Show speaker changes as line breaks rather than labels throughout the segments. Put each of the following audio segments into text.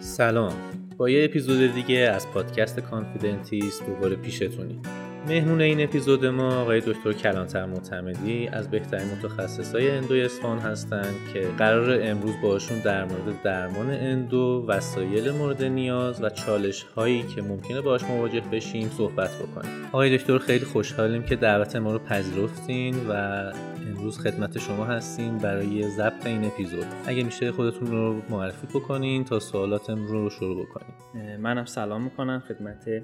سلام. با یه اپیزود دیگه از پادکست Confidentist دوباره پیشتونیم مهمون این اپیزود ما آقای دکتر کلانتر معتمدی از بهترین متخصصای endo اصفهان هستند که قرار امروز باشون در مورد درمان endo وسایل مورد نیاز و چالش هایی که ممکنه باش مواجه بشیم صحبت بکنیم. آقای دکتر خیلی خوشحالیم که دعوت ما رو پذیرفتین و امروز خدمت شما هستیم برای ضبط این اپیزود. اگه میشه خودتون رو معرفی بکنین تا سوالاتم رو شروع بکنیم
منم سلام می‌کنم خدمت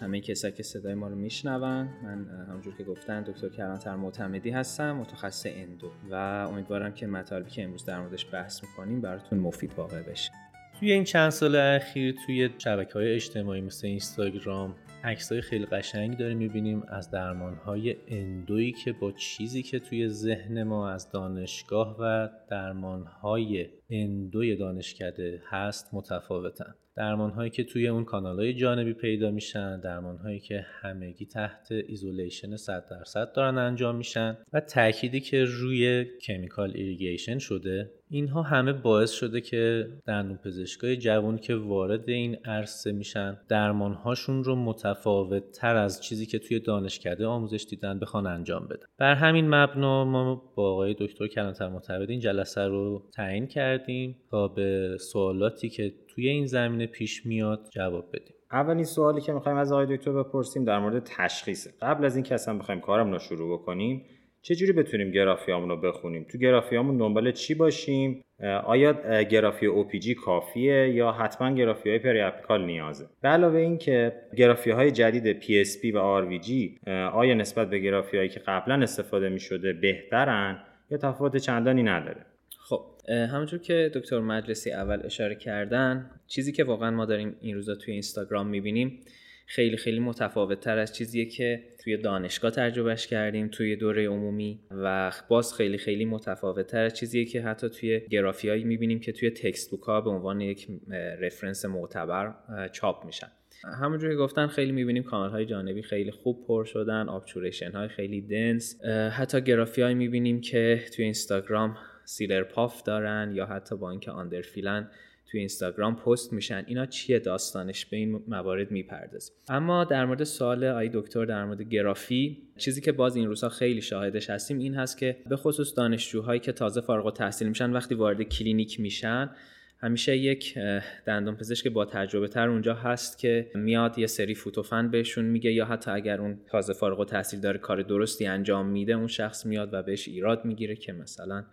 همه کسایی که صدای ما رو میشنون. من همونجور که گفتن دکتر کلانتر معتمدی هستم متخصص endo و امیدوارم که مطالبی که امروز در موردش بحث می‌کنیم براتون مفید واقع بشه.
توی این چند سال اخیر توی شبکه های اجتماعی مثل اینستاگرام عکسای خیلی قشنگی داریم می‌بینیم از درمان های endo یی که با چیزی که توی ذهن ما از دانشگاه و درمان های endo ی دانشکده هست متفاوتن. درمان هایی که توی اون کانال های جانبی پیدا میشن درمان هایی که همگی تحت isolation 100 درصد دارن انجام میشن و تأکیدی که روی chemical irrigation شده اینها همه باعث شده که دندون پزشکای جوان که وارد این عرصه میشن درمان هاشون رو متفاوت تر از چیزی که توی دانشکده آموزش دیدن بخوان انجام بدن. بر همین مبنا ما با آقای دکتر کلانتر معتمد این جلسه رو تعیین کردیم تا به سوالاتی که توی این زمینه پیش میاد جواب بدیم.
اولین سوالی که می‌خوایم از آقای دکتر بپرسیم در مورد تشخیصه. قبل از اینکه اصلا بخوایم کارمون رو شروع بکنیم چجوری بتونیم گرافیامون رو بخونیم؟ تو گرافیامون دنبال چی باشیم؟ آیا گرافی OPG کافیه یا حتما گرافی های پری اپیکال نیازه؟ به علاوه این که گرافی های جدید PSP و RVG آیا نسبت به گرافی هایی که قبلا استفاده می شده بهترن یا تفاوت چندانی نداره؟
خب همونجور که دکتر مجلسی اول اشاره کردن چیزی که واقعا ما داریم این روزا توی اینستاگرام می‌بینیم خیلی خیلی متفاوت تر از چیزیه که توی دانشگاه تجربهش کردیم توی دوره عمومی و باز خیلی خیلی متفاوت تر از چیزیه که حتی توی گرافیایی می‌بینیم که توی تکست بوک ها به عنوان یک رفرنس معتبر چاپ میشن. همونجور که گفتن خیلی می‌بینیم کانال های جانبی خیلی خوب پر شدن آبچوریشن های خیلی دنس حتی گرافی های می‌بینیم که توی اینستاگرام سیلر پاف دارن یا حتی با اینکه آندرفیلن توی اینستاگرام پست میشن اینا چیه داستانش؟ به این موارد می‌پردازیم. اما در مورد سوال آقای دکتر در مورد گرافی چیزی که باز این روزها خیلی شاهدش هستیم این هست که به خصوص دانشجوهایی که تازه فارغ التحصیل میشن وقتی وارد کلینیک میشن همیشه یک دندان پزشک با تجربه تر اونجا هست که میاد یه سری فوت و فن بهشون میگه یا حتی اگر اون تازه فارغ التحصیل داره کار درستی انجام میده اون شخص میاد و بهش ایراد می‌گیره که مثلا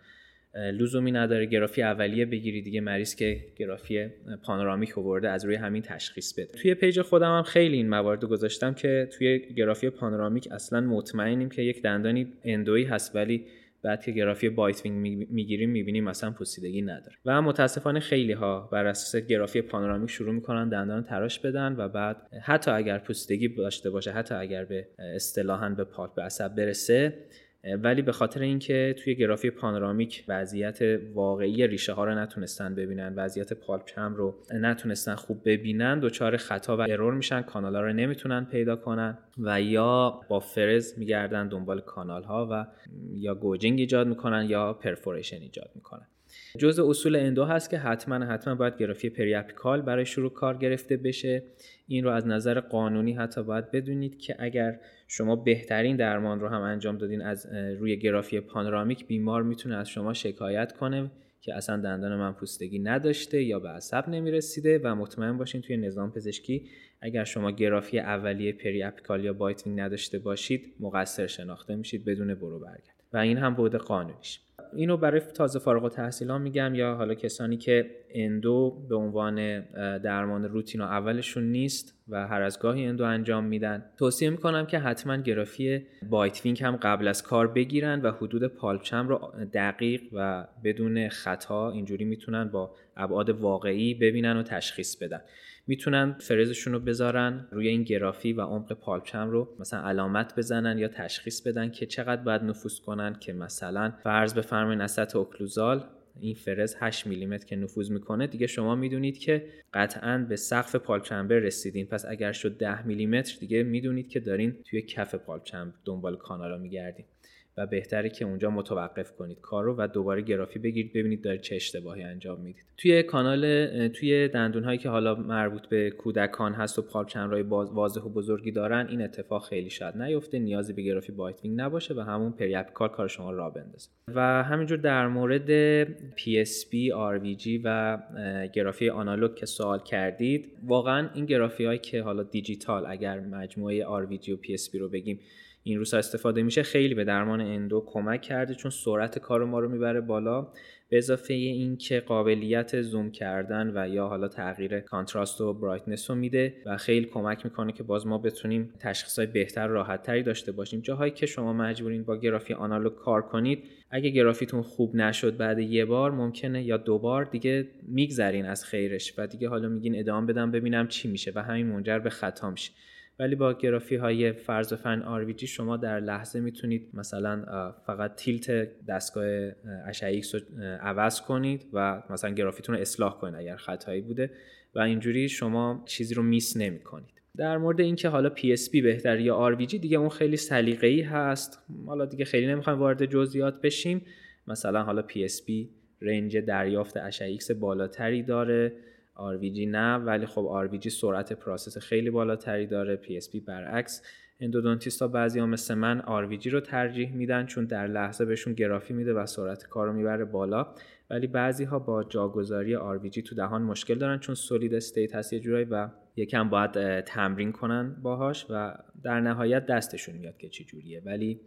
لزومی نداره گرافی اولیه بگیری دیگه مریض که گرافی پانورامیک آورده از روی همین تشخیص بده. توی page خودم هم خیلی این موارد گذاشتم که توی گرافی پانورامیک اصلا مطمئنیم که یک دندانی endo یی هست ولی بعد که گرافی bitewing می‌گیریم می‌بینیم مثلا پوسیدگی نداره. و متاسفانه خیلی ها بر اساس گرافی پانورامیک شروع می‌کنن دندان تراش بدن و بعد حتی اگر پوسیدگی داشته باشه حتی اگر به اصطلاحا به pulp به عصب برسه ولی به خاطر اینکه توی گرافی پانورامیک وضعیت واقعی ریشه ها رو نتونستن ببینن وضعیت پالپ چمبر رو نتونستن خوب ببینن دچار خطا و error میشن کانال ها رو نمی‌تونن پیدا کنن و یا با فرز میگردن دنبال کانال ها و یا gouging ایجاد می‌کنن یا perforation ایجاد می‌کنن. جز اصول اندو هست که حتما حتما باید گرافی پریاپیکال برای شروع کار گرفته بشه. این رو از نظر قانونی حتی باید بدونید که اگر شما بهترین درمان رو هم انجام دادین از روی گرافی پانورامیک بیمار می‌تونه از شما شکایت کنه که اصلا دندان من پوسیدگی نداشته یا به عصب نمی‌رسیده و مطمئن باشین توی نظام پزشکی اگر شما گرافی اولیه پری اپیکال یا bitewing نداشته باشید مقصر شناخته میشید بدون برو برگرد. و این هم بود قانونیش. اینو برای تازه فارغ التحصیلان میگم یا حالا کسانی که اندو به عنوان درمان روتین و اولشون نیست و هر از گاهی اندو انجام میدن. توصیه می‌کنم که حتما گرافی bitewing هم قبل از کار بگیرن و حدود pulp chamber رو دقیق و بدون خطا اینجوری می‌تونن با ابعاد واقعی ببینن و تشخیص بدن. می‌تونن فرزشون رو بذارن روی این گرافی و عمق pulp chamber رو مثلا علامت بزنن یا تشخیص بدن که چقدر باید نفوذ کنن که مثلا فرض بفرمایید از اوکلوزال این فرز 8 میلیمتر که نفوذ می‌کنه. دیگه شما می‌دونید که قطعا به سقف pulp chamber رسیدین. پس اگر شد 10 میلیمتر دیگه می‌دونید که دارین توی کف pulp chamber دنبال کانالا میگردین. و بهتره که اونجا متوقف کنید کار رو و دوباره گرافی بگیرید ببینید دارید چه اشتباهی انجام می‌دید. توی کانال توی دندون هایی که حالا مربوط به کودکان هست و pulp chamber های واضح و بزرگی دارن این اتفاق خیلی شاید نیفته. نیازی به گرافی bitewing نباشه و همون پریاپیکال کار شما را راه بندازه. و همینجور در مورد PSP, RVG و گرافی آنالوگ که سوال کردید واقعا این گرافی هایی که حالا دیجیتال اگر مجموعه RVG و PSP رو بگیم این روزها استفاده میشه خیلی به درمان اندو کمک کرده چون سرعت کار ما رو می‌بره بالا. به اضافه اینکه قابلیت زوم کردن و یا حالا تغییر contrast و brightness رو میده و خیلی کمک می‌کنه که باز ما بتونیم تشخیص های بهتر راحت تری داشته باشیم. جاهایی که شما مجبورین با گرافی آنالوگ کار کنید اگه گرافیتون خوب نشد بعد یه بار ممکنه یا دو بار دیگه میگذرین از خیرش و دیگه حالا میگین ادامه بدم ببینم چی میشه و همین منجر به خطا میشه. ولی با گرافی های فرض فن آرویجی شما در لحظه می‌تونید مثلا فقط تیلت دستگاه اشعه رو عوض کنید و مثلا گرافیتون رو اصلاح کنید اگر خطایی بوده و اینجوری شما چیزی رو میس نمی کنید در مورد اینکه حالا PSP بهتر یا RVG دیگه اون خیلی سلیقه‌ای هست. حالا دیگه خیلی نمی‌خوایم وارد جزئیات بشیم. مثلا حالا PSP range دریافت اشعه بالاتری داره. RVG نه ولی خب RVG سرعت process خیلی بالاتری داره. PSP برعکس اندودونتیستا بعضی ها مثل من RVG رو ترجیح میدن چون در لحظه بهشون گرافی میده و سرعت کار رو می‌بره بالا. ولی بعضی ها با جاگذاری RVG تو دهان مشکل دارن چون solid state هست یه جورایی و یکم باید تمرین کنن باهاش و در نهایت دستشون میاد که چی جوریه. ولی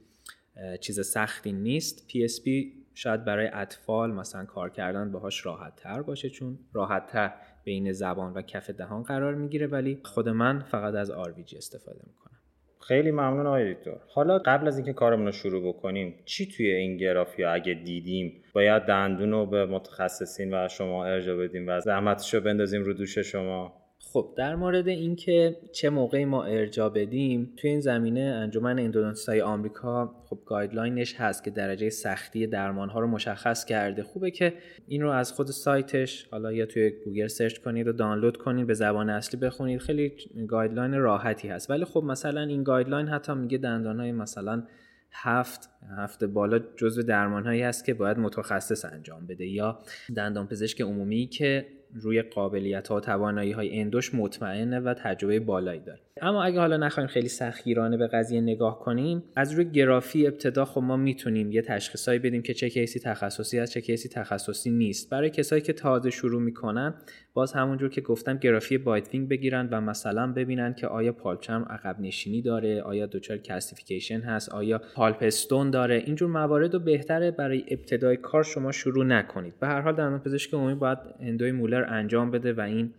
چیز سختی نیست. PSP شاید برای اطفال مثلا کار کردن باهاش راحت تر باشه چون راحت تر بین زبان و کف دهان قرار می‌گیره ولی خود من فقط از RVG استفاده می‌کنم.
خیلی ممنون آقای دکتر. حالا قبل از اینکه کارمون رو شروع بکنیم چی توی این گرافی اگه دیدیم باید دندون رو به متخصصین و شما ارجا بدیم و زحمتش رو بندازیم رو دوش شما؟
خب در مورد اینکه چه موقعی ما ارجا بدیم توی این زمینه انجمن اندودونتیستای آمریکا خب guideline ش هست که درجه سختی درمان ها رو مشخص کرده. خوبه که این رو از خود سایتش حالا یا توی گوگل search کنید و دانلود کنید به زبان اصلی بخونید. خیلی guideline راحتی هست. ولی خب مثلا این guideline حتی میگه دندان های مثلا هفت هفت بالا جزو درمان هایی هست که باید متخصص انجام بده. یا دندان پزشک عمومی که روی قابلیت ها و توانایی های اندوش مطمئنه و تجربه بالایی داره. اما اگه حالا نخوایم خیلی سختگیرانه به قضیه نگاه کنیم از روی گرافی ابتدا خب ما می‌تونیم یه تشخیصایی بدیم که چه case ی تخصصی است چه case ی تخصصی نیست. برای کسایی که تازه شروع می‌کنن باز همونجور که گفتم گرافی bitewing بگیرن و مثلا ببینن که آیا pulp chamber عقب نشینی داره آیا دچار calcification هست آیا pulp stone داره. اینجور موارد رو بهتره برای ابتدای کار شما شروع نکنید. به هر حال دندان پزشک عمومی باید اندوی مولر انجام بده و این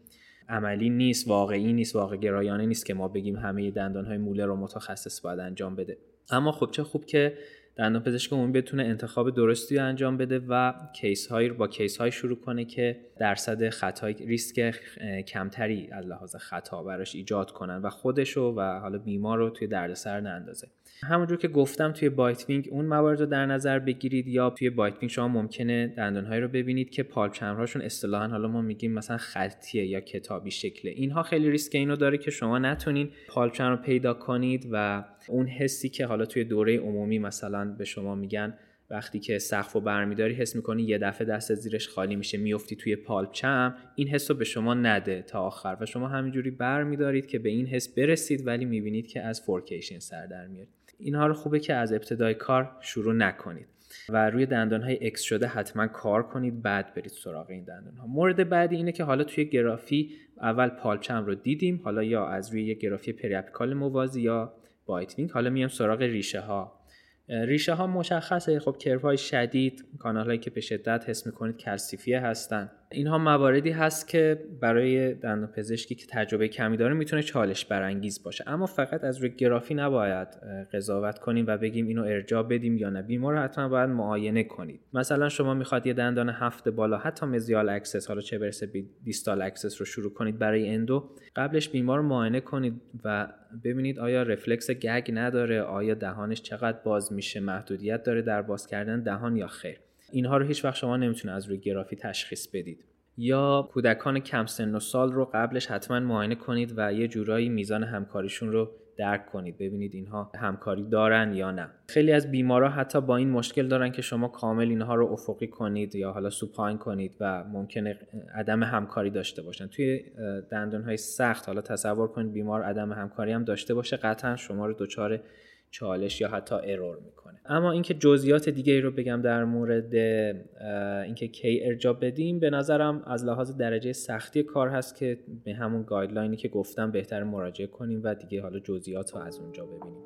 عملی نیست واقعی نیست واقع گرایانه نیست که ما بگیم همه دندان های مولر رو متخصص باید انجام بده. اما خب چه خوب که دندان پزشک عمومی بتونه انتخاب درستی انجام بده و case های با case های شروع کنه که درصد خطای ریسک کمتری از لحاظ خطا براش ایجاد کنن و خودشو و حالا بیمار رو توی دردسر نندازه. همونجور که گفتم توی bitewing اون موارد رو در نظر بگیرید یا توی bitewing شما ممکنه دندانهایی رو ببینید که pulp chamber هاشون اصطلاحا حالا ما میگیم مثلا خطیه یا کتابی شکله. اینها خیلی ریسک اینو داره که شما نتونین پالپ رو پیدا کنید و اون حسی که حالا توی دوره عمومی مثلا به شما میگن وقتی که سقف و برمیداری حس می‌کنی یه دفعه دست زیرش خالی میشه میفتی توی pulp chamber این حس رو به شما نده تا آخر. و شما همینجوری برمیدارید که به این حس برسید ولی می‌بینید که از furcation سر در میاد. اینها رو خوبه که از ابتدای کار شروع نکنید و روی دندان های اکست شده حتما کار کنید بعد برید سراغ این دندان ها مورد بعدی اینه که حالا توی گرافی اول pulp chamber رو دیدیم حالا یا از روی یه گرافی پریاپیکال موازی یا bitewing حالا میام سراغ ریشه ها ریشه ها مشخصه خب curve های شدید کانال هایی که به شدت حس می‌کنید کلسیفیه هستن. اینها مواردی هست که برای دندان پزشکی که تجربه کمی داره می‌تونه چالش برانگیز باشه. اما فقط از روی گرافی نباید قضاوت کنیم و بگیم اینو ارجاع بدیم یا نه. بیمار رو حتما باید معاینه کنید. مثلا شما می‌خواد یه دندان هفت بالا حتی mesial access حالا چه برسه به distal access رو شروع کنید برای اندو قبلش بیمار رو معاینه کنید و ببینید آیا رفلکس gag نداره آیا دهانش چقدر باز میشه محدودیت داره در باز کردن دهان یا خیر. اینها رو هیچ وقت شما نمی‌تونه از روی گرافی تشخیص بدید. یا کودکان کم سن و سال رو قبلش حتما معاینه کنید و یه جورایی میزان همکاریشون رو درک کنید ببینید اینها همکاری دارن یا نه. خیلی از بیمارا حتی با این مشکل دارن که شما کامل اینها رو افقی کنید یا حالا سوپاین کنید و ممکنه عدم همکاری داشته باشن. توی دندون های سخت حالا تصور کنید بیمار عدم همکاری هم داشته باشه قطعا شما رو دچار چالش یا حتی ارور می‌کنه. اما اینکه جزئیات دیگه ای رو بگم در مورد اینکه کی ارجا بدیم به نظرم از لحاظ درجه سختی کار هست که به همون گایدلاینی که گفتم بهتر مراجعه کنیم و دیگه حالا جزئیات رو از اونجا ببینیم.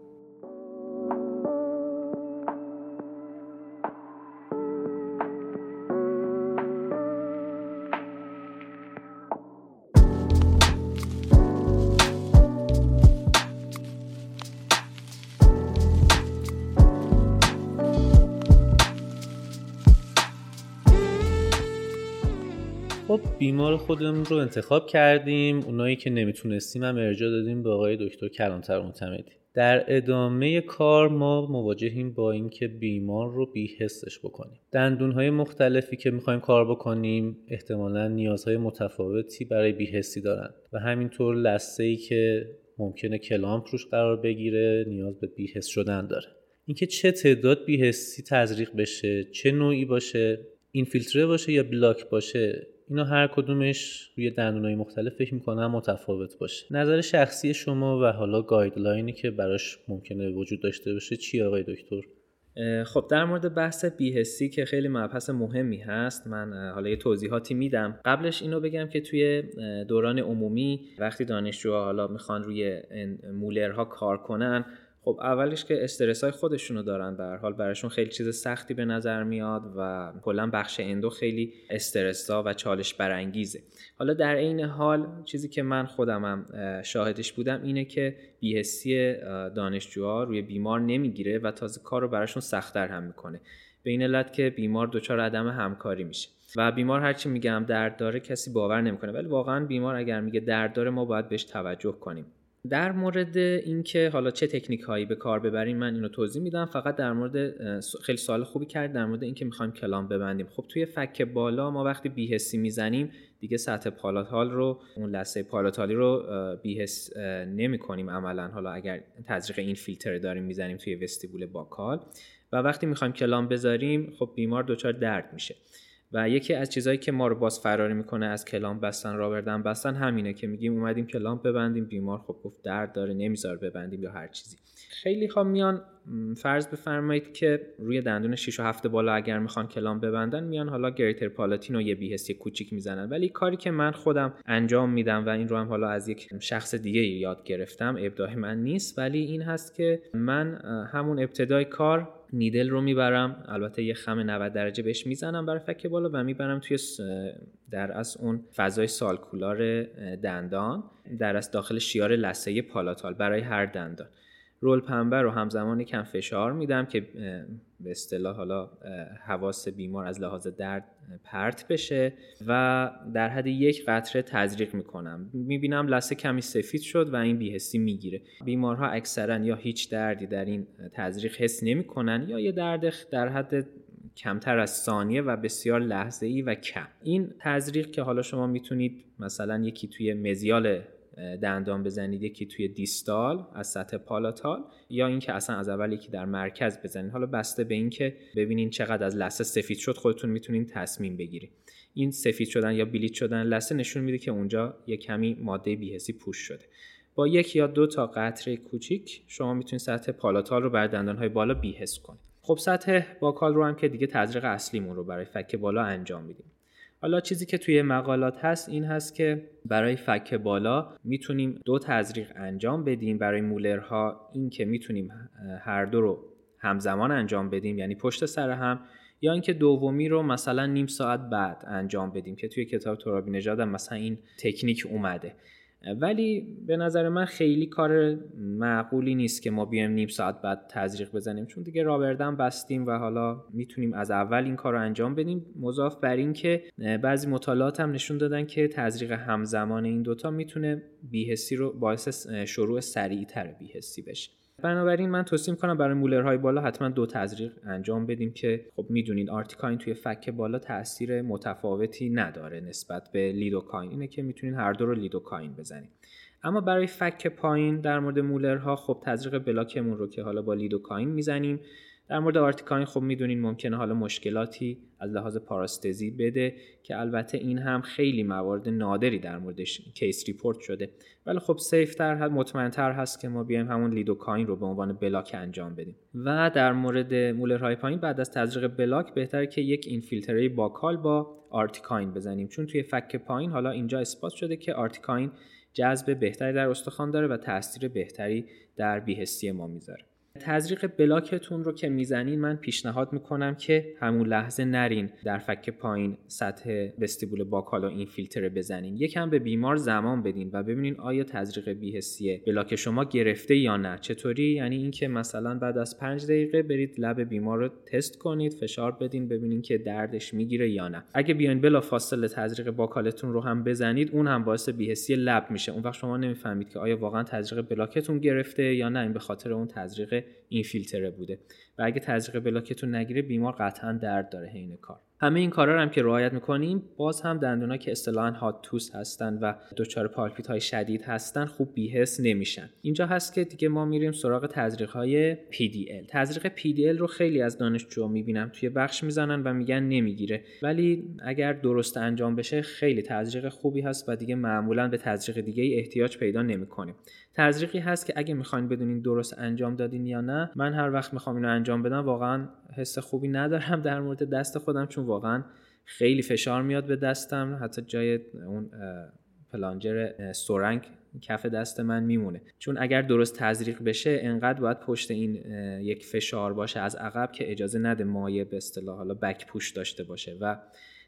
بیمار خودمون رو انتخاب کردیم. اونایی که نمی‌تونستیم هم ارجاع دادیم به آقای دکتر کلانتر معتمدی. در ادامه کار ما مواجهیم با اینکه بیمار رو بیحسش بکنیم. دندونهای مختلفی که می‌خوایم کار بکنیم احتمالا نیازهای متفاوتی برای بیحسی دارن. و همینطور لسه ای که ممکنه کلامپ روش قرار بگیره نیاز به بیحس شدن داره. اینکه چه تعداد بیحسی تزریق بشه چه نوعی باشه این فیلتره باشه یا بلاک باشه اینا هر کدومش روی دندونای مختلف فکر می‌کنم متفاوت باشه. نظر شخصی شما و حالا گایدلاینی که براش ممکنه وجود داشته باشه چی آقای دکتر؟
خب در مورد بحث بیهستی که خیلی مبحث مهمی هست من حالا یه توضیحاتی میدم. قبلش اینو بگم که توی دوران عمومی وقتی دانشجوها حالا می‌خوان روی مولرها کار کنن خب اولش که استرس های خودشونو دارن به حال. براشون خیلی چیز سختی به نظر میاد و کلا بخش اندو خیلی استرس و چالش برانگیزه. حالا در عین حال چیزی که من خودمم شاهدش بودم اینه که بیهستی دانشجوها روی بیمار نمی‌گیره و تازه کار رو براشون سختتر هم می‌کنه. به این علت که بیمار دچار عدم همکاری میشه. و بیمار هرچی میگم درد داره کسی باور نمی‌کنه. ولی واقعا بیمار اگر میگه درد داره ما باید بهش توجه کنیم. در مورد اینکه حالا چه تکنیک هایی به کار ببریم من اینو توضیح میدم. فقط در مورد خیلی سوال خوبی کرد در مورد اینکه می‌خوایم کلام ببندیم. خب توی فک بالا ما وقتی بیهسی می‌زنیم دیگه سطح palatal رو اون لثه palatal ی رو بی‌حس نمی کنیم عملا. حالا اگر تزریق infiltrate داریم می‌زنیم توی vestibule buccal و وقتی می‌خوایم clamp بذاریم خب بیمار دچار درد میشه. و یکی از چیزهایی که ما رو باز فراری می‌کنه از clamp بستن rubber dam بستن همینه که میگیم اومدیم clamp ببندیم بیمار خب گفت درد داره نمیذاره ببندیم یا هر چیزی. خیلی ها میان فرض بفرمایید که روی دندون 6 و 7 بالا اگر می‌خوان clamp ببندن میان حالا greater palatine و یه بی‌حسی کوچیک می‌زنن. ولی کاری که من خودم انجام میدم و این رو هم حالا از یک شخص دیگه یاد گرفتم ابداع من نیست ولی این هست که من همون ابتدای کار نیدل رو می‌برم. البته یه خم 90 درجه بهش می‌زنم برای فک بالا و می‌برم توی در از اون فضای سالکولار دندان در از داخل شیار لسه پالاتال برای هر دندان. رول پنبه رو همزمان کم فشار میدم که به اصطلاح حالا حواس بیمار از لحاظ درد پرت بشه و در حد یک قطره تزریق می‌کنم. می‌بینم لسه کمی سفید شد و این بیهستی می‌گیره. بیمارها اکثرا یا هیچ دردی در این تزریق حس نمی‌کنن یا یه درد در حد کمتر از ثانیه و بسیار لحظه ای و کم. این تزریق که حالا شما می‌تونید مثلا یکی توی مزیال دندان بزنید یکی توی دیستال از سطح پالاتال یا اینکه اصلا از اول یکی در مرکز بزنید. حالا بسته به اینکه ببینین چقدر از لثه سفید شد خودتون می‌تونین تصمیم بگیرید این سفید شدن یا بلیت شدن لثه نشون میده که اونجا یه کمی ماده بیهسی پوش شده. با یک یا دو تا قطره کوچیک شما می‌تونید سطح پالاتال رو بر دندانهای بالا بیهس کنید. خب سطح باکال رو هم که دیگه تزریق اصلیمون رو برای فک بالا انجام میدیم. حالا چیزی که توی مقالات هست این هست که برای فک بالا می‌تونیم دو تزریق انجام بدیم. برای مولرها این که می‌تونیم هر دو رو همزمان انجام بدیم یعنی پشت سر هم یا اینکه دومی رو مثلا نیم ساعت بعد انجام بدیم که توی کتاب ترابی نژاد مثلا این تکنیک اومده. ولی به نظر من خیلی کار معقولی نیست که ما بیایم نیم ساعت بعد تزریق بزنیم. چون دیگه rubber dam بستیم و حالا می‌تونیم از اول این کار رو انجام بدیم. مضاف بر این که بعضی مطالعات هم نشون دادن که تزریق همزمان این دوتا می‌تونه بی‌حسی رو باعث شروع سریعتر بی‌حسی بشه. بنابراین من توصیه می‌کنم برای molar های بالا حتما دو تزریق انجام بدیم که خب می‌دونید articaine توی فک بالا تاثیر متفاوتی نداره نسبت به lidocaine. اینه که می‌تونید هر دو رو lidocaine بزنید اما برای فک پایین در مورد molar ها خب تزریق block مون رو که حالا با lidocaine می‌زنیم. در مورد articaine خب می‌دونین ممکنه حالا مشکلاتی از لحاظ paresthesia بده که البته این هم خیلی موارد نادری در موردش case report شده. ولی خب safe تر مطمئنتر هست که ما بیایم همون lidocaine رو به عنوان block انجام بدیم. و در مورد molar های پایین بعد از تزریق block بهتره که یک این buccal با articaine بزنیم. چون توی فک پایین حالا اینجا اثبات شده که articaine جذب بهتری در استخوان داره و تاثیر بهتری در بی‌حسی ما می‌ذاره. تزریق block تون رو که می‌زنین من پیشنهاد می‌کنم که همون لحظه نرین در فک پایین سطح vestibule buccal و infiltrate بزنین. یکم به بیمار زمان بدین و ببینین آیا تزریق بی‌حسیه block شما گرفته یا نه. چطوری؟ یعنی اینکه مثلا بعد از پنج دقیقه برید لب بیمار رو تست کنید فشار بدین ببینین که دردش می‌گیره یا نه. اگه بیاین بلافاصله تزریق buccal تون رو هم بزنید اون هم باعث بی‌حسی لب میشه. اون وقت شما نمی‌فهمید که آیا واقعا تزریق block تون گرفته یا نه. این به خاطر اون تزریق infiltrate بوده. و اگه تزریق بلاکتون نگیره بیمار قطعا درد داره حین کار. همه این کارا هم که رعایت می‌کنیم باز هم دندونا که اصطلاحا هات توس هستن و دچار پالپیت های شدید هستن خوب بیهس نمیشن. اینجا هست که دیگه ما میریم سراغ تزریق های PDL تزریق PDL رو خیلی از دانشجو می‌بینم توی بخش می‌زنن و میگن نمی‌گیره. ولی اگر درست انجام بشه خیلی تزریق خوبی هست و دیگه معمولا به تزریق دیگه احتیاج پیدا نمی‌کنیم. تزریقی هست که اگه می‌خواین بدونین درست انجام دادین یا نه من هر وقت می‌خوام اینو انجام بدم واقعا حس خوبی ندارم در مورد دست خودم چون واقعا خیلی فشار میاد به دستم. حتی جای اون پلانجر سورنگ کف دست من میمونه. چون اگر درست تزریق بشه انقدر باید پشت این یک فشار باشه از عقب که اجازه نده مایه به اصطلاح حالا بک پوش داشته باشه. و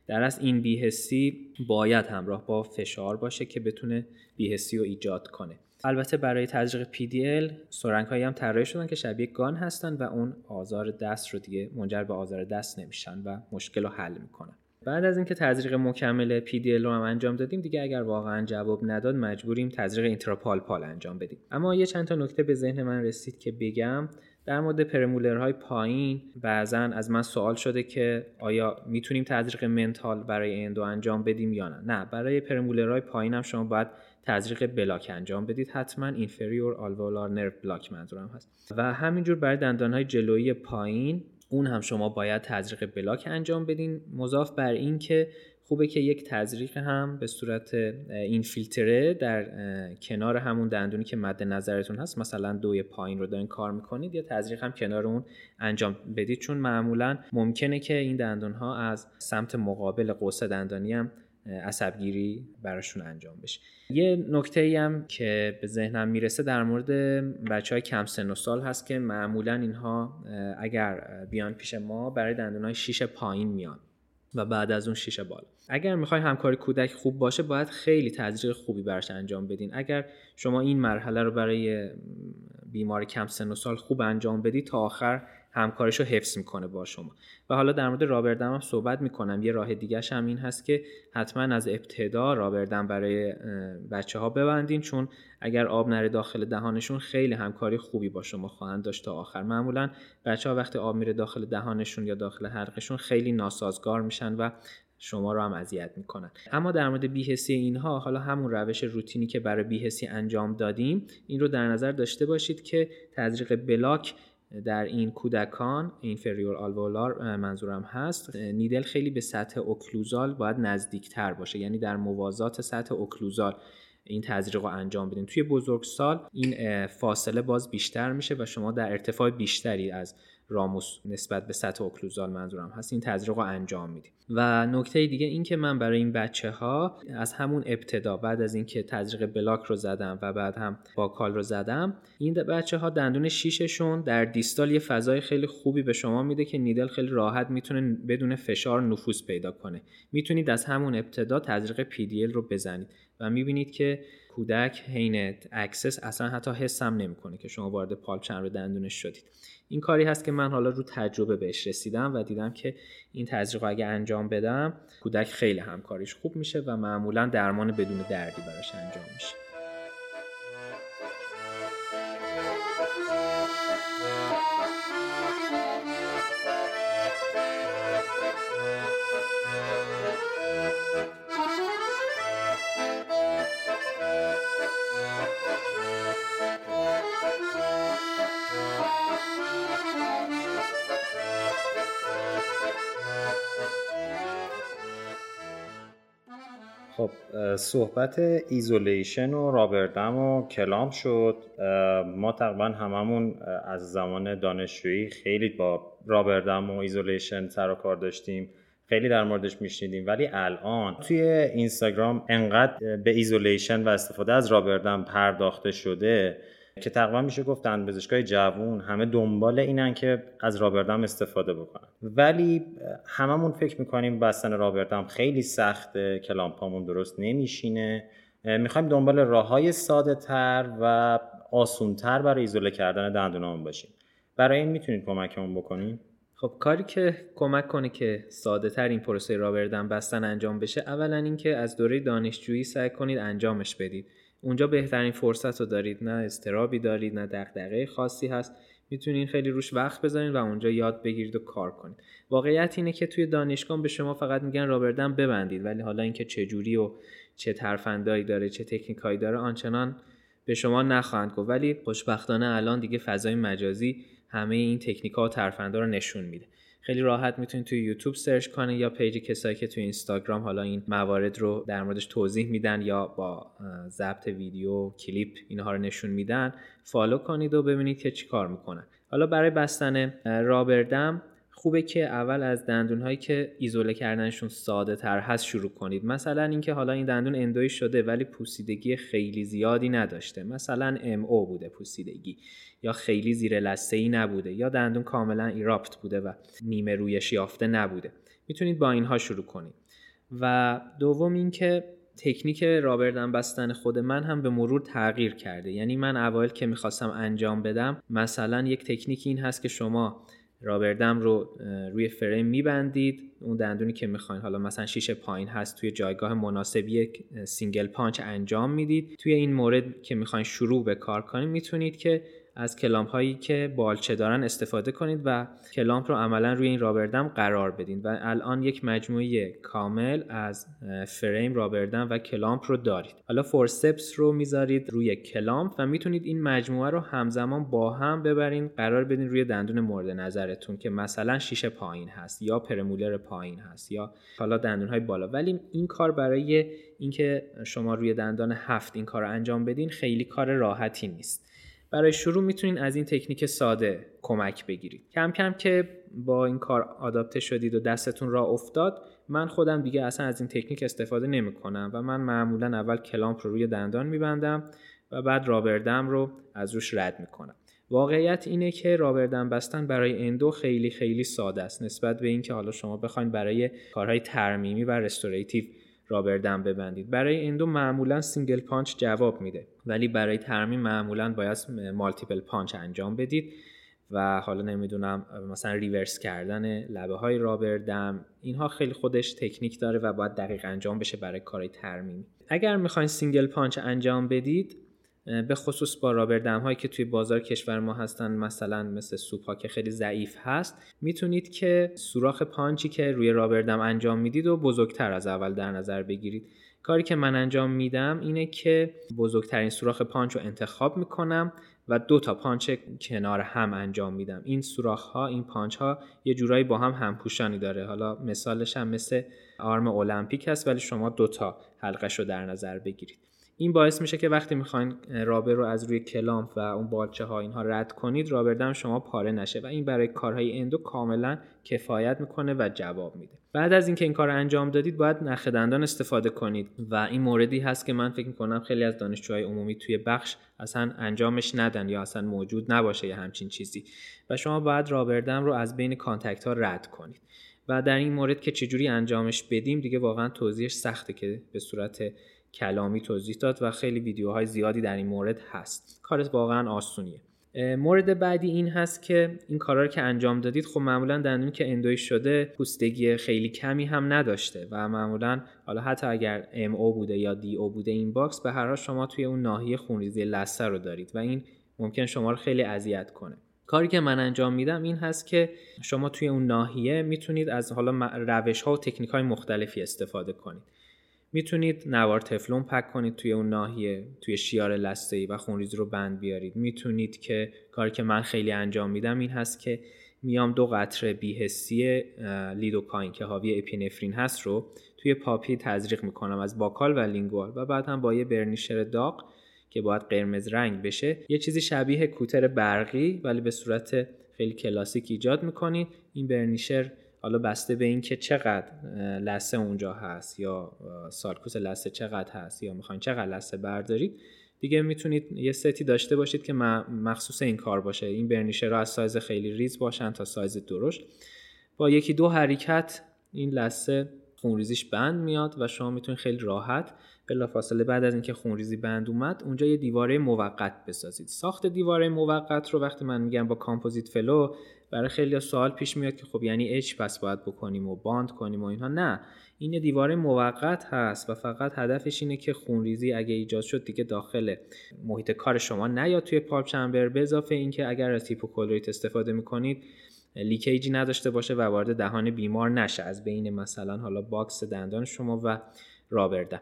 در از این بیهسی باید همراه با فشار باشه که بتونه بیهسی رو ایجاد کنه. البته برای تزریق PDL سرنگ هایی هم طراحی شدن که شبیه گان هستن و اون آزار دست رو دیگه منجر به آزار دست نمیشن و مشکل رو حل می‌کنن. بعد از اینکه تزریق مکمل PDL رو هم انجام دادیم دیگه اگر واقعا جواب نداد مجبوریم تزریق اینتراپالپال انجام بدیم. اما یه چند تا نکته به ذهن من رسید که بگم. در مورد پرمولرهای پایین بعضا از من سوال شده که آیا می‌تونیم تزریق منتال برای اندو انجام بدیم یا نه؟ نه برای پرمولرهای پایین هم شما باید تزریق بلاک انجام بدید. حتما اینفریور آلوولار نرو بلاک منظورم هست. و همینجور برای دندانهای جلویی پایین اون هم شما باید تزریق بلاک انجام بدین. مضاف بر این که خوبه که یک تزریق هم به صورت این فیلتره در کنار همون دندونی که مد نظرتون هست مثلا دوی پایین رو دارین کار می‌کنید یا تزریق هم کنار اون انجام بدید. چون معمولا ممکنه که این دندون ها از سمت مقابل قوس دندانی هم عصبگیری براشون انجام بشه. یه نکته ای هم که به ذهنم می‌رسه در مورد بچه های کم سن و سال هست که معمولا اینها اگر بیان پیش ما برای دندون های شیش پایین میان. و بعد از اون شیشه بالا. اگر می‌خوای همکاری کودک خوب باشه باید خیلی تزریق خوبی براش انجام بدین. اگر شما این مرحله رو برای بیمار کم سن و سال خوب انجام بدی تا آخر همکارش رو حفظ می‌کنه با شما. و حالا در مورد رابردم هم صحبت می‌کنم. یه راه دیگه هم این هست که حتما از ابتدا رابردم برای بچه ها ببندین چون اگر آب نره داخل دهانشون خیلی همکاری خوبی با شما خواهند داشت تا آخر. معمولا بچه ها وقتی آب میره داخل دهانشون یا داخل حلقشون خیلی ناسازگار میشن و شما رو هم اذیت می‌کنن. اما در مورد بیهسی اینها حالا همون روش روتینی که برای بیهسی انجام دادیم این رو در نظر داشته باشید که تزریق بلاک در این کودکان inferior alveolar منظورم هست needle خیلی به سطح occlusal باید نزدیکتر باشه یعنی در موازات سطح occlusal این تزریق رو انجام بدین. توی بزرگسال این فاصله باز بیشتر میشه و شما در ارتفاع بیشتری از ramus نسبت به سطح occlusal منظورم هست. این تزریق رو انجام میدیم. و نکته دیگه این که من برای این بچه ها از همون ابتدا بعد از اینکه تزریق block رو زدم و بعد هم buccal رو زدم این بچه ها دندون شیششون در distal یه فضای خیلی خوبی به شما میده که needle خیلی راحت می‌تونه بدون فشار نفوذ پیدا کنه. می‌تونید از همون ابتدا تزریق PDL رو بزنید و می‌بینید که کودک حین access اصلا حتی حس هم نمی‌کنه که شما وارد pulp رو دندونش شدید. این کاری هست که من حالا رو تجربه بهش رسیدم و دیدم که این تزریق اگه انجام بدم کودک خیلی همکاریش خوب میشه و معمولا درمان بدون دردی براش انجام میشه.
صحبت isolation و rubber dam و clamp شد. ما تقریبا هممون از زمان دانشجویی خیلی با rubber dam و isolation سر و کار داشتیم. خیلی در موردش میشنیدیم. ولی الان توی اینستاگرام انقدر به isolation و استفاده از rubber dam پرداخته شده که تقریبا میشه گفت پزشکای جوون همه دنبال اینن که از rubber dam استفاده بکنن. ولی هممون فکر می‌کنیم بستن رابردم خیلی سخته کلامپامون درست نمیشینه. می‌خوایم دنبال راه های ساده تر و آسون تر برای ایزوله کردن دندونامون باشیم. برای این می‌تونید کمکمون بکنیم
خب کاری که کمک کنه که ساده تر این پروسه رابردم بستن انجام بشه اولا اینکه از دوره دانشجویی سعی کنید انجامش بدید. اونجا بهترین فرصت رو دارید. نه استرابی دارید نه دغدغه خاصی هست. می‌تونید خیلی روش وقت بذارید و اونجا یاد بگیرید و کار کنید. واقعیت اینه که توی دانشگاه به شما فقط میگن rubber dam ببندید ولی حالا اینکه چه جوری و چه ترفندایی داره چه تکنیکایی داره آنچنان به شما نخواهند گفت. ولی خوشبختانه الان دیگه فضای مجازی همه این تکنیکا و ترفندا رو نشون میده. خیلی راحت می‌تونید توی یوتیوب search کنید یا page کسایی که توی اینستاگرام حالا این موارد رو در موردش توضیح میدن یا با ضبط ویدیو کلیپ اینها رو نشون میدن فالو کنید و ببینید که چیکار می‌کنن. حالا برای بستن رابردم خوبه که اول از دندون هایی که ایزوله کردنشون ساده تر هست شروع کنید. مثلا اینکه حالا این دندون اندوی شده ولی پوسیدگی خیلی زیادی نداشته. مثلا ام او بوده پوسیدگی یا خیلی زیر لسته ای نبوده یا دندون کاملا ایراپت بوده و نیمه رویش یافته نبوده. می‌تونید با اینها شروع کنید. و دوم اینکه تکنیک rubber dam بستن خود من هم به مرور تغییر کرده. یعنی من اوایل که می‌خواستم انجام بدم مثلا یک تکنیک این هست که شما rubber dam رو روی فریم میبندید. اون دندونی که می‌خواین حالا مثلا شیش پایین هست توی جایگاه مناسب یک single punch انجام می‌دید. توی این مورد که می‌خواین شروع به کار کنید می‌تونید که از clamp هایی که بالچه دارن استفاده کنید و clamp رو عملا روی این rubber dam قرار بدین. و الان یک مجموعه کامل از frame rubber dam و clamp رو دارید. حالا forceps رو می‌ذارید روی clamp و می‌تونید این مجموعه رو همزمان با هم ببرین. قرار بدین روی دندون مورد نظرتون که مثلا شیشه پایین هست یا premolar پایین هست یا حالا دندون های بالا. ولی این کار برای اینکه شما روی دندان هفت این کار رو انجام بدین خیلی کار راحتی نیست. برای شروع می‌تونید از این تکنیک ساده کمک بگیرید. کم کم که با این کار آداپته شدید و دستتون راه افتاد من خودم دیگه اصلا از این تکنیک استفاده نمی کنم و من معمولا اول clamp رو روی دندان میبندم و بعد rubber dam رو از روش رد می‌کنم. واقعیت اینه که rubber dam بستن برای endo خیلی خیلی ساده است. نسبت به اینکه حالا شما بخواید برای کارهای ترمیمی و restorative rubber dam ببندید. برای endo معمولا single punch جواب میده. ولی برای ترمیم معمولا باید multiple punch انجام بدید. و حالا نمی‌دونم مثلا reverse کردن لبه های rubber dam. اینها خیلی خودش تکنیک داره و باید دقیق انجام بشه برای کارهای ترمیمی اگر می‌خواین single punch انجام بدید به خصوص با rubber dam هایی که توی بازار کشور ما هستن مثلا مثل سوپ که خیلی ضعیف هست می‌تونید که سوراخ پانچی که روی rubber dam انجام می‌دید و بزرگتر از اول در نظر بگیرید. کاری که من انجام میدم اینه که بزرگترین سوراخ پانچ رو انتخاب می‌کنم و دو تا پانچ کنار هم انجام میدم. این سوراخ ها این پانچ ها یه جورایی با هم همپوشانی داره. حالا مثالش هم مثل آرم المپیک هست ولی شما دو تا حلقش رو در نظر بگیرید. این باعث میشه که وقتی می‌خواین rubber رو از روی clamp و اون بالچه ها اینها رد کنید rubber dam شما پاره نشه و این برای کارهای endo کاملا کفایت می‌کنه و جواب میده. بعد از اینکه این کار رو انجام دادید باید نخ دندان استفاده کنید و این موردی هست که من فکر می‌کنم خیلی از دانشجوهای عمومی توی بخش اصلا انجامش ندن یا اصلا موجود نباشه یه همچین چیزی. و شما باید rubber dam رو از بین contact ها رد کنید. و در این مورد که چجوری انجامش بدیم دیگه واقعا توضیحش سخته که به صورت کلامی توضیح داد و خیلی ویدیوهای زیادی در این مورد هست. کار واقعا آسونیه. مورد بعدی این هست که این کارا رو که انجام دادید خب معمولا دندونی که endo ی شده پوسیدگی خیلی کمی هم نداشته و معمولا حالا حتی اگر MO بوده یا DO بوده این box به هر حال شما توی اون ناحیه خونریزی لثه رو دارید و این ممکن شما رو خیلی اذیت کنه. کاری که من انجام میدم این هست که شما توی اون ناحیه می‌تونید از حالا روش ها و تکنیک های مختلفی استفاده کنید. می‌تونید نوار تفلون pack کنید توی اون ناحیه توی شیار لثه و خونریزی رو بند بیارید. می‌تونید که کاری که من خیلی انجام میدم این هست که میام دو قطره بی‌حسی لیدوکاین که حاوی اپینفرین هست رو توی papilla تزریق می‌کنم از buccal و lingual و بعد هم با یه burnisher داغ که باید قرمز رنگ بشه یه چیزی شبیه کوتر برقی ولی به صورت خیلی کلاسیک ایجاد می‌کنید. این burnisher حالا بسته به اینکه چقدر لثه اونجا هست یا sulcus لثه چقدر هست یا می‌خواین چقدر لثه بردارید دیگه می‌تونید یه ستی داشته باشید که مخصوص این کار باشه. این burnisher رو از سایز خیلی ریز باشن تا سایز درشت. با یکی دو حرکت این لثه خونریزیش بند میاد و شما می‌تونید خیلی راحت بلافاصله بعد از اینکه خونریزی بند اومد اونجا یه دیواره موقت بسازید. ساخت دیواره موقت رو وقتی من میگم با composite flow برای خیلی سوال پیش میاد که خب یعنی etch پس باید بکنیم و bond کنیم و اینها. نه این دیواره موقت هست و فقط هدفش اینه که خونریزی اگه ایجاد شد دیگه داخل محیط کار شما نیاد توی pulp chamber. به اضافه اینکه اگر از هیپوکلوریت استفاده می‌کنید leakage ی نداشته باشه و وارد دهان بیمار نشه. از بین مثلا حالا box دندان شما و rubber dam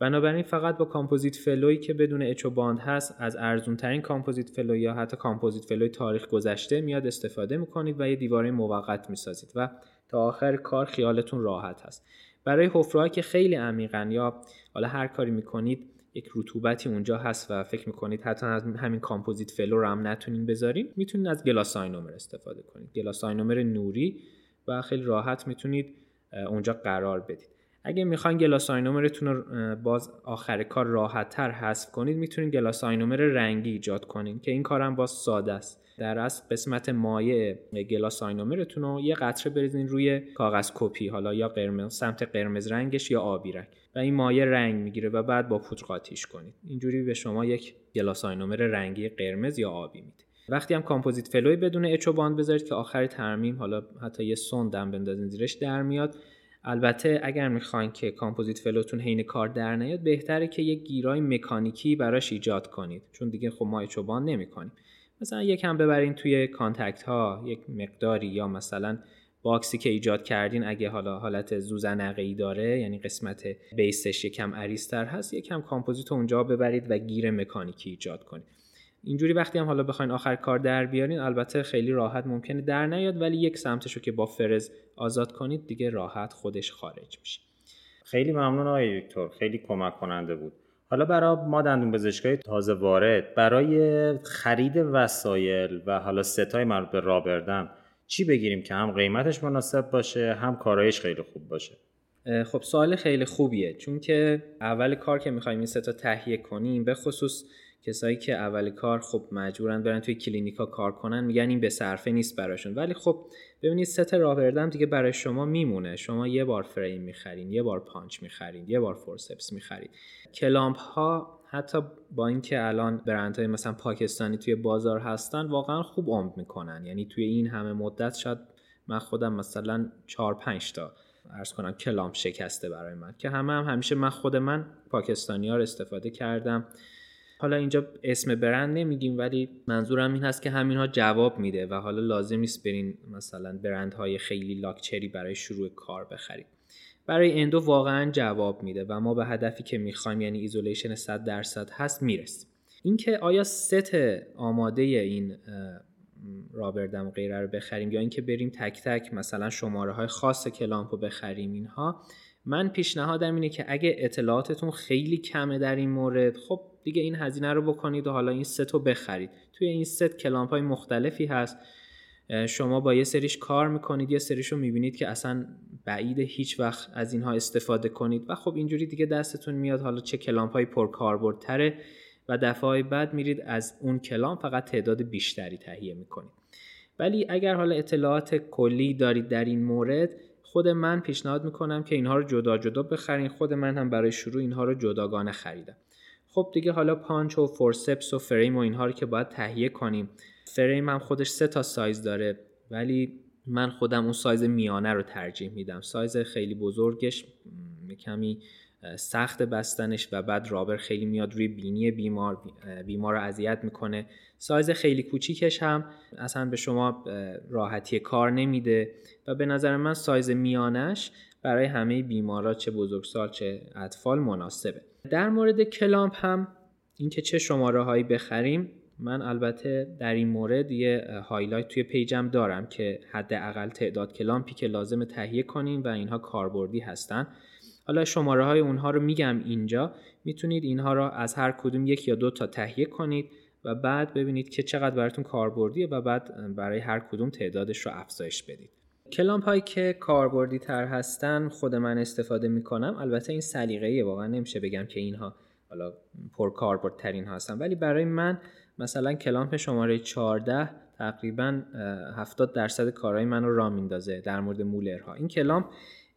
بنابراین فقط با composite flow ی که بدون etch و bond هست از ارزون ترین composite flow ی یا حتی composite flow ی تاریخ گذشته میاد استفاده می‌کنید و یه دیواره موقت می‌سازید و تا آخر کار خیالتون راحت هست. برای حفره که خیلی عمیقن یا حالا هر کاری می‌کنید یک رطوبتی اونجا هست و فکر می‌کنید حتی از همین composite flow رو هم نتونین بذارید می‌تونید از glass ionomer استفاده کنید. glass ionomer نوری و خیلی راحت می‌تونید اونجا قرار بدید. اگه می‌خواین glass ionomer تون رو باز آخر کار راحت تر حذف کنید می‌تونید glass ionomer رنگی ایجاد کنید که این کارم باز ساده است. در اصل قسمت مایع glass ionomer تون رو یه قطره بریزین روی کاغذ کپی حالا یا قرمز سمت قرمز رنگش یا آبی رنگ. و این مایع رنگ می‌گیره و بعد با پودر قاطیش کنید. اینجوری به شما یک glass ionomer رنگی قرمز یا آبی میده. وقتی هم composite flow ی بدون etch و bond بذارید که آخر ترمیم حالا حتی یه سوندم بندازین زیرش در میاد. البته اگر می‌خواین که composite flow تون حین کار در نیاد بهتره که یک گیر مکانیکی براش ایجاد کنید. چون دیگه خب ما etch و bond نمی‌کنیم. مثلا یکم ببرین توی contact ها یک مقداری یا مثلا box ی که ایجاد کردین اگه حالا حالت ذوزنقه ای داره یعنی قسمت base ش یکم عریضتر هست یکم کامپوزیت اونجا ببرید و گیر مکانیکی ایجاد کنید. اینجوری وقتی هم حالا بخواین آخر کار در بیارین البته خیلی راحت ممکنه در نیاد ولی یک سمتشو که با فرز آزاد کنید دیگه راحت خودش خارج میشه.
خیلی ممنون آقای دکتر خیلی کمک کننده بود. حالا برای ما دندون پزشکای تازه وارد برای خرید وسایل و حالا ستای مربوط به رابردم چی بگیریم که هم قیمتش مناسب باشه هم کارایش خیلی خوب باشه؟
خب سوال خیلی خوبیه. چون که اول کار که می‌خوایم این ستا تهیه کنیم به خصوص کسایی که اول کار خب مجبورن برن توی کلینیکا کار کنن میگن این به صرفه نیست براشون. ولی خب ببینید ست rubber dam دیگه برای شما میمونه. شما یه بار فریم می‌خرین یه بار پانچ می‌خرین یه بار forceps می‌خرید clamp ها حتی با اینکه الان برندهای مثلا پاکستانی توی بازار هستن واقعا خوب عمر می‌کنن. یعنی توی این همه مدت شاید من خودم مثلا 4 5 تا عرض کنم clamp شکسته برای من. که همه هم همیشه من خود من پاکستانی ها رو استفاده کردم. حالا اینجا اسم برند نمیگیم ولی منظورم این هست که همینها جواب میده و حالا لازم نیست برین مثلا برندهای خیلی لاکچری برای شروع کار بخرید. برای endo واقعا جواب میده و ما به هدفی که می‌خوایم یعنی isolation 100 درصد هست می‌رسیم. اینکه آیا ست آماده این rubber dam و غیره رو بخریم یا اینکه بریم تک تک مثلا شماره های خاص clamp بخریم اینها من پیشنهادم اینه که اگه اطلاعاتتون خیلی کمه در این مورد خب دیگه این هزینه رو بکنید و حالا این ست رو بخرید. توی این ست clamp های مختلفی هست. شما با یه سریش کار می‌کنید یه سریش رو می‌بینید که اصلا بعیده هیچ وقت از اینها استفاده کنید و خب اینجوری دیگه دستتون میاد. حالا چه clamp های پرکاربردتره و دفعه بعد میرید از اون clamp فقط تعداد بیشتری تهیه می‌کنید. ولی اگر حالا اطلاعات کلی دارید در این مورد خود من پیشنهاد می‌کنم که اینها رو جدا جدا بخرین. خود من هم برای شروع اینها رو جداگانه خریدم. خب دیگه حالا پانچ و forceps و فریم و اینها رو که باید تهیه کنیم. فریم هم خودش سه تا سایز داره ولی من خودم اون سایز میانه رو ترجیح میدم. سایز خیلی بزرگش کمی سخته بستنش و بعد rubber خیلی میاد روی بینی بیمار بیمار رو اذیت می‌کنه. سایز خیلی کوچیکش هم اصلا به شما راحتی کار نمیده و به نظر من سایز میانش برای همه بیمارا چه بزرگسال چه اطفال مناسبه. در مورد clamp هم اینکه چه شماره هایی بخریم من البته در این مورد یه highlight توی page م دارم که حداقل تعداد clamp ی که لازمه تهیه کنیم و اینها کاربردی هستن. حالا شماره های اونها رو میگم اینجا. می‌تونید اینها رو از هر کدوم یک یا دو تا تهیه کنید و بعد ببینید که چقدر براتون کاربردیه و بعد برای هر کدوم تعدادش رو افزایش بدید. clamp هایی که کاربردی تر هستن خود من استفاده می‌کنم. البته این سلیقه‌ای واقعا نمیشه بگم که اینها حالا پر کاربرد ترین هستن. ولی برای من مثلا کلامپ شماره 14 تقریبا 70 درصد کارهای منو را میندازه در مورد مولرها. این کلامپ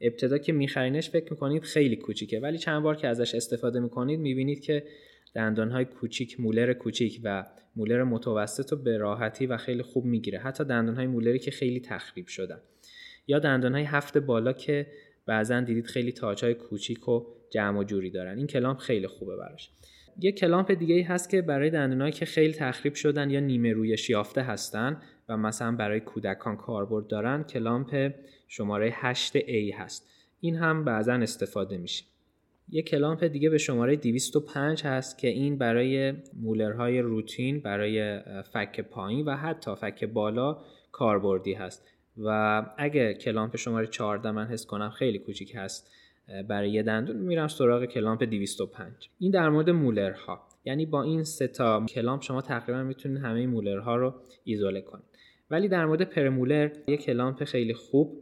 ابتدا که میخرینش فکر می‌کنید خیلی کوچیکه. ولی چند بار که ازش استفاده می‌کنید می‌بینید که دندانهای کوچیک مولر کوچیک و مولر متوسط رو به راحتی و خیلی خوب می‌گیره. حتی دندانهای مولری که خیلی تخریب شدن. یا دندانهای هفت بالا که بعضا دیدید خیلی تاجهای کوچیک و جمع و جوری دارن. این clamp خیلی خوبه براش. یه clamp دیگه ای هست که برای دندونایی که خیلی تخریب شدن یا نیمه رویش یافته هستن و مثلا برای کودکان کاربرد دارن clamp شماره 8A هست. این هم بعضا استفاده میشه. یه clamp دیگه به شماره 205 هست که این برای molar های روتین برای فک پایین و حتی فک بالا کاربردی هست. و اگه clamp شماره 14 من حس کنم خیلی کوچیک هست. برای یه دندون میرم سراغ clamp 205 این در مورد molar ها. یعنی با این سه تا clamp شما تقریبا می‌تونید همه molar ها رو ایزوله کنید. ولی در مورد premolar یه clamp خیلی خوب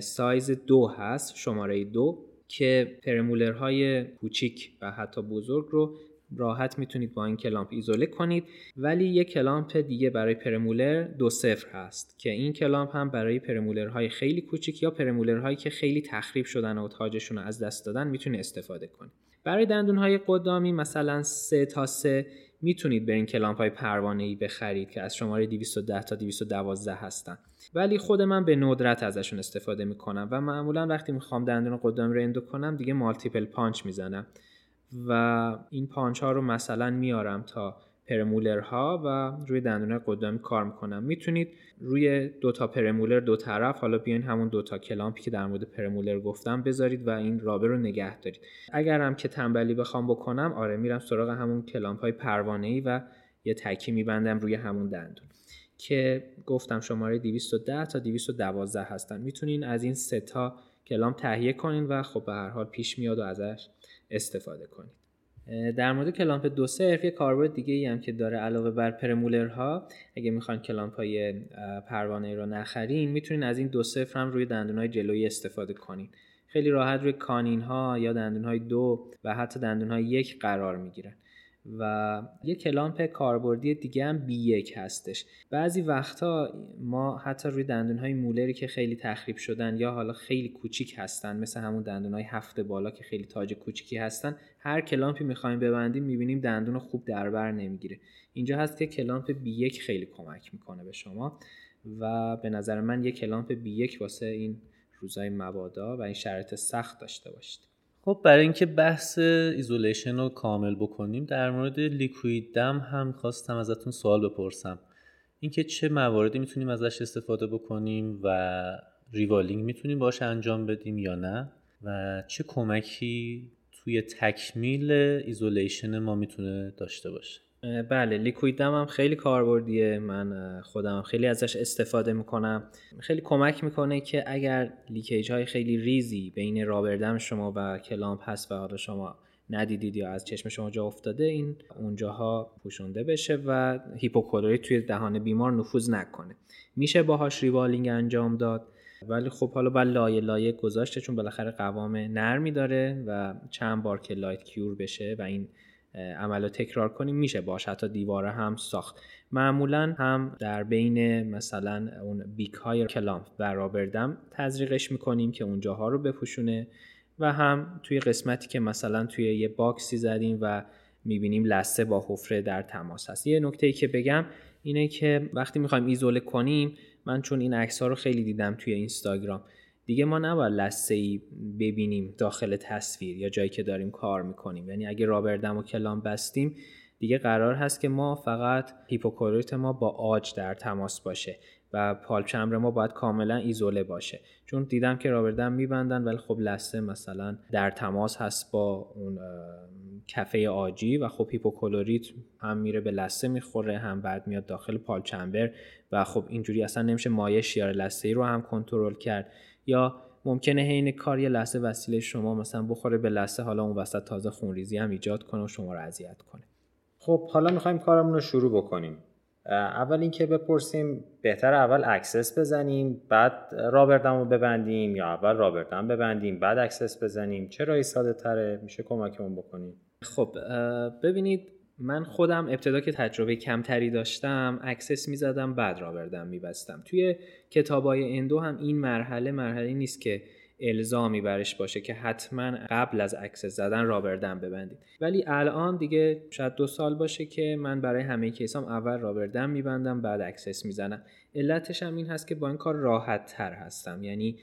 سایز دو هست شماره دو که premolar های کوچیک و حتی بزرگ رو راحت می‌تونید با این clamp ایزوله کنید. ولی یک clamp دیگه برای premolar دو صفر هست که این clamp هم برای premolar های خیلی کوچیک یا premolar هایی که خیلی تخریب شدن و تاجشون رو از دست دادن می‌تونید استفاده کنید برای دندونهای قدامی مثلا 3 تا 3 می‌تونید به این clamp های پروانه ای بخرید که از شماره 210 تا 212 هستن. ولی خود من به ندرت ازشون استفاده می‌کنم و معمولا وقتی می‌خوام دندون قدام رو endo کنم دیگه multiple punch می‌زنم. و این پانچ ها رو مثلا میارم تا premolar ها و روی دندون قدامی کار می‌کنم. می‌تونید روی دو تا premolar دو طرف حالا بیاین همون دو تا clamp ی که در مورد premolar گفتم بذارید و این rubber رو نگه دارید. اگر هم که تنبلی بخوام بکنم آره میرم سراغ همون clamp های پروانه ای و یه تکی میبندم روی همون دندون که گفتم شماره 210 تا 212 هستن. می‌تونین از این سه تا clamp تهیه کنین و خب به هر حال پیش میاد و ازش استفاده کنید. در مورد clamp دو صفر یه کاربرد دیگه ای هم که داره علاوه بر premolar ها اگه می‌خوان clamp های پروانه رو نخرین می‌تونین از این دو هم روی دندون های جلویی استفاده کنین. خیلی راحت روی canine ها یا دندون های دو و حتی دندون های یک قرار می‌گیرن. و یه clamp کاربردی دیگه هم B یک هستش. بعضی وقتا ما حتی روی دندون های molar ی که خیلی تخریب شدن یا حالا خیلی کوچیک هستن مثل همون دندون های هفت بالا که خیلی تاج کوچیکی هستن هر clamp ی می‌خوایم ببندیم می‌بینیم دندون خوب دربر نمی‌گیره. اینجا هست که clamp B یک خیلی کمک می‌کنه به شما و به نظر من یه clamp B یک واسه این روزای مبادا و این شرایط سخت داشته باشید.
خب برای اینکه بحث isolation رو کامل بکنیم در مورد liquid dam هم خواستم ازتون سوال بپرسم. اینکه چه مواردی می‌تونیم ازش استفاده بکنیم و rewalling می‌تونیم باش انجام بدیم یا نه؟ و چه کمکی توی تکمیل isolation ما می‌تونه داشته باشه؟
بله liquid هم خیلی کاربردیه. من خودم خیلی ازش استفاده می‌کنم. خیلی کمک می‌کنه که اگر leakage های خیلی ریزی بین rubber dam شما و clamp هست و حالا شما ندیدید یا از چشم شما جا افتاده این اونجاها پوشونده بشه و هیپوکلوریت توی دهان بیمار نفوذ نکنه. میشه باهاش rewalling انجام داد. ولی خب حالا باید لایه لایه گذاشته شه چون بالاخره قوام نرمی داره و چند بار که light cure بشه و این عمل رو تکرار کنیم میشه باش حتی دیواره هم ساخت. معمولا هم در بین مثلا اون beak های clamp و rubber dam تزریقش می‌کنیم که اونجاها رو بپوشونه و هم توی قسمتی که مثلا توی یه box ی زدیم و می‌بینیم لثه با حفره در تماس هست. یه نکته ای که بگم اینه که وقتی می‌خوایم ایزوله کنیم من چون این عکس ها رو خیلی دیدم توی اینستاگرام دیگه ما نباید لثه ای ببینیم داخل تصویر یا جایی که داریم کار می‌کنیم. یعنی اگه rubber dam و clamp بستیم دیگه قرار هست که ما فقط هیپوکلوریت ما با عاج در تماس باشه و pulp chamber ما باید کاملا ایزوله باشه. چون دیدم که rubber dam میبندن ولی خب لثه مثلا در تماس هست با اون کفه آجی و خب هیپوکلوریت هم میره به لثه می‌خوره هم بعد میاد داخل pulp chamber و خب اینجوری اصلا نمیشه مایع شیار لثه ای رو هم کنترل کرد. یا ممکنه حین کار یه لحظه وسیله شما مثلا بخوره به لثه حالا اون وسط تازه خونریزی هم ایجاد کنه و شما رو اذیت کنه.
خب حالا می‌خوایم کارمون رو شروع بکنیم. اول اینکه بپرسیم بهتر اول access بزنیم بعد rubber dam رو ببندیم یا اول rubber dam ببندیم بعد access بزنیم. چرا این ساده تره؟ میشه کمکمون بکنید
خب ببینید من خودم ابتدا که تجربه کمتری داشتم access می‌زدم بعد rubber dam میبستم. توی کتابای endo هم این مرحله مرحله نیست که الزامی برش باشه که حتما قبل از access زدن rubber dam ببندید. ولی الان دیگه شاید دو سال باشه که من برای همه case ام اول rubber dam میبندم بعد access می‌زنم. علتش هم این هست که با این کار راحت تر هستم. یعنی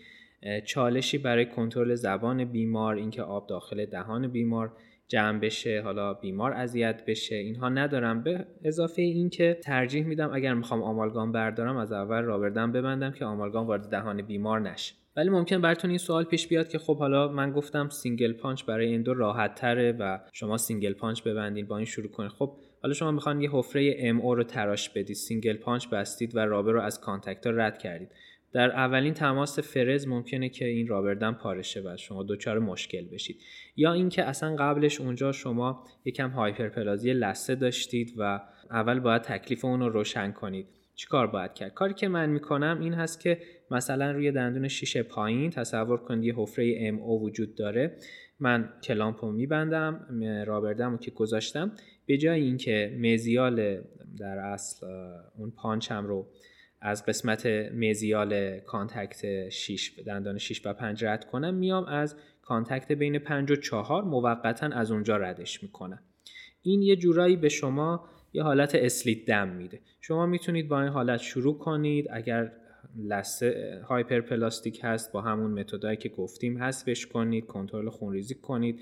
چالشی برای کنترل زبان بیمار اینکه آب داخل دهان بیمار جمع بشه حالا بیمار اذیت بشه اینها ندارم. به اضافه اینکه ترجیح میدم اگر می‌خوام آمالگام بردارم از اول rubber dam ببندم که آمالگام وارد دهان بیمار نشه. ولی ممکنه براتون این سوال پیش بیاد که خب حالا من گفتم single punch برای endo راحت تره و شما single punch ببندید با این شروع کنید خب حالا شما می‌خواین یه حفره MO رو تراش بدید single punch بستید و rubber رو از contact رد کردید. در اولین تماس فرز ممکنه که این rubber dam پاره شه و شما دچار مشکل بشید. یا اینکه اصلا قبلش اونجا شما یکم هایپرپلازی لثه داشتید و اول باید تکلیف اون رو روشن کنید. چیکار باید کرد؟ کاری که من می‌کنم این هست که مثلا روی دندون شیشه پایین تصور کنید یه حفره MO وجود داره. من clamp رو میبندم rubber dam رو که گذاشتم. به جای اینکه mesial در اصل اون پانچم رو از قسمت mesial contact 6 دندان 6 و 5 رد کنم میام از contact بین 5 و 4 موقتا از اونجا ردش می‌کنم. این یه جورایی به شما یه حالت split dam میده. شما می‌تونید با این حالت شروع کنید. اگر لثه hyperplastic هست با همون متدایی که گفتیم حذفش کنید کنترل خونریزی کنید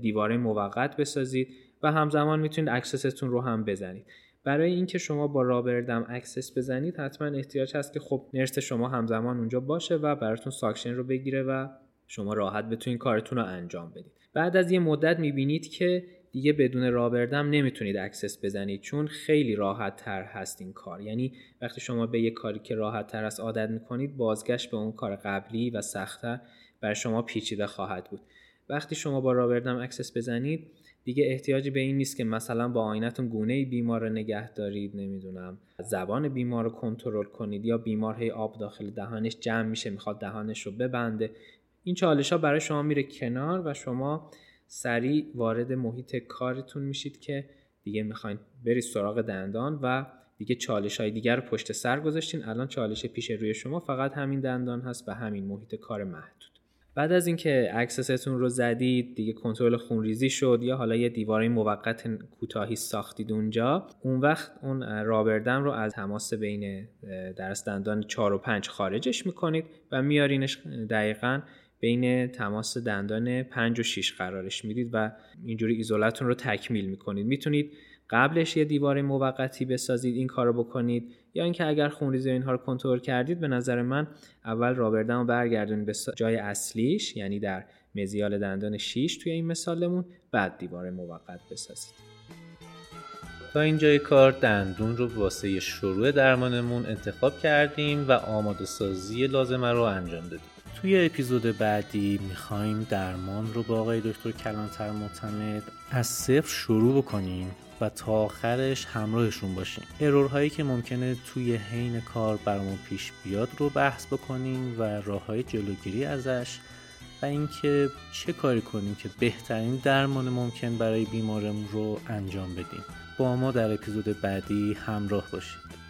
دیواره موقت بسازید و همزمان می‌تونید access تون رو هم بزنید. برای اینکه شما با rubber dam access بزنید حتما احتیاج هست که خب nurse شما همزمان اونجا باشه و براتون suction رو بگیره و شما راحت بتونید کارتون رو انجام بدید. بعد از یه مدت می‌بینید که دیگه بدون rubber dam نمی‌تونید access بزنید چون خیلی راحت تر هست این کار. یعنی وقتی شما به یه کاری که راحت تر است عادت می‌کنید بازگشت به اون کار قبلی و سختتر برای شما پیچیده خواهد بود. وقتی شما با rubber dam access بزنید دیگه احتیاجی به این نیست که مثلا با آینه‌تون گونه بیمار رو نگه دارید نمی‌دونم. زبان بیمار رو کنترل کنید یا بیمار هی آب داخل دهانش جمع میشه می‌خواد دهانش رو ببنده. این چالش ها برای شما میره کنار و شما سریع وارد محیط کارتون میشید که دیگه می‌خواین برید سراغ دندان و دیگه چالش های دیگر رو پشت سر گذاشتین. الان چالش پیش روی شما فقط همین دندان هست و همین محیط کار محدود. بعد از اینکه access تون رو زدید دیگه کنترل خونریزی شد یا حالا یه دیواره موقت کوتاهی ساختید اونجا اون وقت اون rubber dam رو از تماس بین درس دندان 4 و 5 خارجش می‌کنید و میارینش دقیقا بین تماس دندان 5 و 6 قرارش می‌دید و اینجوری ایزولتون رو تکمیل می‌کنید. می‌تونید قبلش یه دیوار موقتی بسازید این کارو بکنید. یا اینکه اگر خونریزی اینها رو کنترل کردید به نظر من اول rubber dam رو برگردونید به جای اصلیش یعنی در mesial دندان 6 توی این مثالمون بعد دیوار موقت بسازید.
تا اینجای کار دندون رو واسه شروع درمانمون انتخاب کردیم و آماده سازی لازمه رو انجام دادیم. توی اپیزود بعدی می‌خوایم درمان رو با آقای دکتر کلانتر معتمد از صفر شروع بکنیم. تا آخرش همراهشون باشیم. ارورهایی که ممکنه توی حین کار برامون پیش بیاد رو بحث بکنیم و راه های جلوگیری ازش و اینکه چه کاری کنیم که بهترین درمان ممکن برای بیمارمون رو انجام بدیم. با ما در اپیزود بعدی همراه باشید.